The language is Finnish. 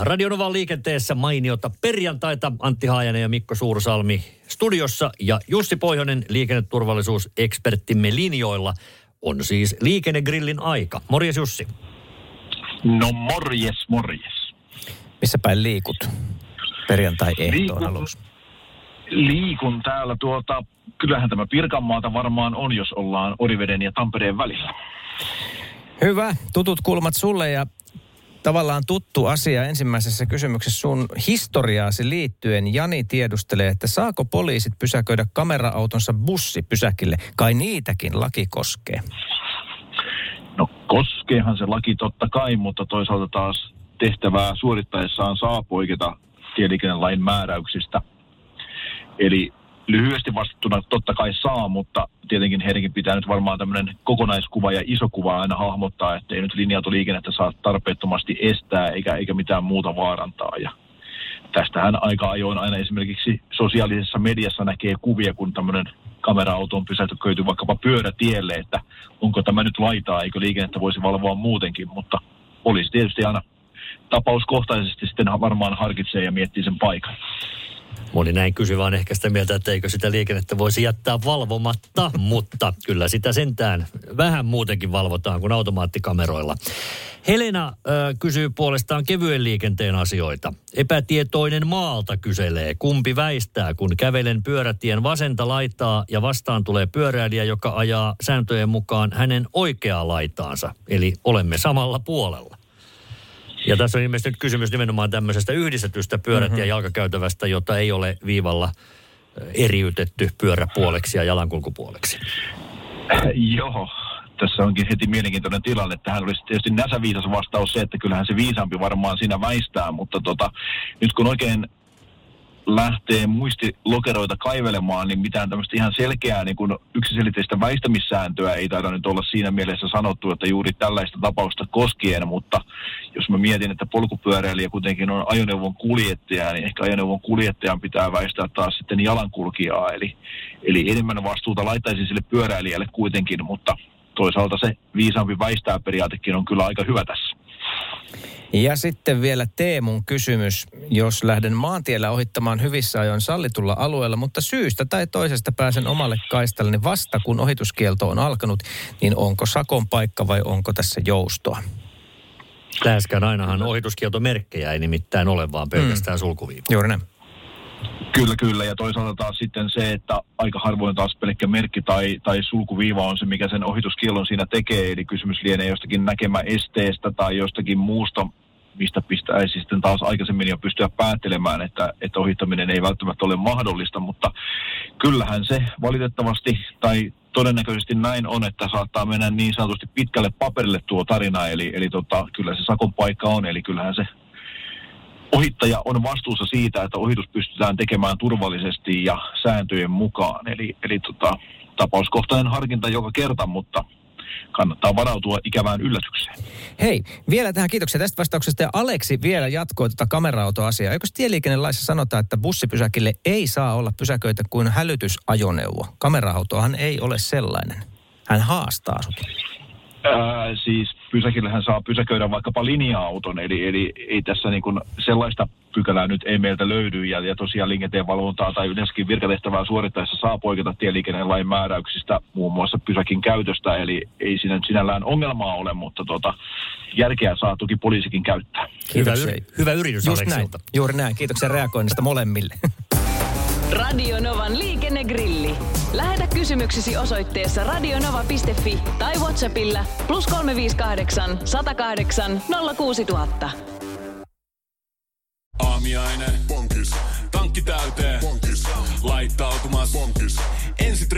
Radionovan liikenteessä mainiota perjantaita Antti Haajanen ja Mikko Suursalmi studiossa ja Jussi Pohjonen liikenneturvallisuuseksperttimme linjoilla on siis liikennegrillin aika. Morjes Jussi. No morjes, morjes. Missä päin liikut perjantai-ehtoon Liikun- aluksi? Liikun täällä tuota, kyllähän tämä Pirkanmaata varmaan on, jos ollaan Oriveden ja Tampereen välillä. Hyvä, tutut kulmat sulle ja tavallaan tuttu asia ensimmäisessä kysymyksessä sun historiaasi liittyen. Jani tiedustelee, että saako poliisit pysäköidä kamera-autonsa bussipysäkille? Kai niitäkin laki koskee. No koskeehan se laki totta kai, mutta toisaalta taas tehtävää suorittaessaan saa poiketa tieliikennelain määräyksistä. Eli lyhyesti vastattuna totta kai saa, mutta tietenkin heidänkin pitää nyt varmaan tämmöinen kokonaiskuva ja iso kuva aina hahmottaa, ettei nyt linja-autoliikennettä saa tarpeettomasti estää eikä, eikä mitään muuta vaarantaa. Ja tästähän aika ajoin aina esimerkiksi sosiaalisessa mediassa näkee kuvia, kun tämmöinen kamera-auto on pysäköity vaikkapa pyörätielle, että onko tämä nyt laitaa, eikö liikennettä voisi valvoa muutenkin, mutta poliisi tietysti aina tapauskohtaisesti sitten varmaan harkitsee ja miettii sen paikan. Moni näin kysy vaan ehkä sitä mieltä, että eikö sitä liikennettä voisi jättää valvomatta, mutta kyllä sitä sentään vähän muutenkin valvotaan kuin automaattikameroilla. Helena äh, kysyy puolestaan kevyen liikenteen asioita. Epätietoinen maalta kyselee, kumpi väistää, kun kävelen pyörätien vasenta laitaa ja vastaan tulee pyöräilijä, joka ajaa sääntöjen mukaan hänen oikeaa laitaansa. Eli olemme samalla puolella. Ja tässä on ilmeisesti nyt kysymys nimenomaan tämmöisestä yhdistetystä pyörät- mm-hmm. ja jalkakäytävästä, jota ei ole viivalla eriytetty pyöräpuoleksi ja jalankulkupuoleksi. Joo, tässä onkin heti mielenkiintoinen tilanne. Tähän olisi tietysti näsäviisas vastaus se, että kyllähän se viisaampi varmaan siinä väistää, mutta tota, nyt kun oikein lähtee muistilokeroita kaivelemaan, niin mitään tämmöistä ihan selkeää niin kuin yksiselitteistä väistämissääntöä ei taida nyt olla siinä mielessä sanottu, että juuri tällaista tapausta koskien, mutta jos mä mietin, että polkupyöräilijä kuitenkin on ajoneuvon kuljettaja, niin ehkä ajoneuvon kuljettajan pitää väistää taas sitten jalankulkijaa, eli, eli enemmän vastuuta laittaisin sille pyöräilijälle kuitenkin, mutta toisaalta se viisaampi väistää periaatekin on kyllä aika hyvä tässä. Ja sitten vielä Teemun kysymys. Jos lähden maantiellä ohittamaan hyvissä ajoin sallitulla alueella, mutta syystä tai toisesta pääsen omalle kaistalle, niin vasta kun ohituskielto on alkanut, niin onko sakon paikka vai onko tässä joustoa? Läheskään ainahan ohituskieltomerkkejä ei nimittäin ole, vaan pelkästään mm. sulkuviiva. Juuri näin. Kyllä, kyllä. Ja toisaalta taas sitten se, että aika harvoin taas pelkkä merkki tai, tai sulkuviiva on se, mikä sen ohituskielon siinä tekee. Eli kysymys lienee jostakin näkemäesteestä tai jostakin muusta, mistä pitäisi sitten taas aikaisemmin jo pystyä päättelemään, että, että ohittaminen ei välttämättä ole mahdollista. Mutta kyllähän se valitettavasti tai todennäköisesti näin on, että saattaa mennä niin sanotusti pitkälle paperille tuo tarina. Eli, eli tota, kyllä se sakon paikka on, eli kyllähän se ohittaja on vastuussa siitä, että ohitus pystytään tekemään turvallisesti ja sääntöjen mukaan. Eli, eli tota, tapauskohtainen harkinta joka kerta, mutta kannattaa varautua ikävään yllätykseen. Hei, vielä tähän kiitoksia tästä vastauksesta. Ja Aleksi vielä jatkoi tuota kamera-autoasiaa. Eikö tieliikennelaissa sanota, että bussipysäkille ei saa olla pysäköitä kuin hälytysajoneuvo? Kamera-autohan ei ole sellainen. Hän haastaa sut. Ää, siis pysäkillähän saa pysäköidä vaikkapa linja-auton, eli, eli ei tässä niin kuin sellaista pykälää nyt ei meiltä löydy, ja, ja tosiaan liikenteen valvontaa tai yleensäkin virkatehtävää suorittaessa saa poiketa tieliikennelain määräyksistä, muun muassa pysäkin käytöstä, eli ei siinä nyt sinällään ongelmaa ole, mutta tota, järkeä saa toki poliisikin käyttää. Hyvä, Kiitoksia. yri- hyvä yritys Just näin. Juuri näin. Kiitoksia reagoinnista molemmille. Radio Novan liikennegrilli. Lähetä kysymyksesi osoitteessa radionova.fi tai Whatsappilla plus 358 108 06000.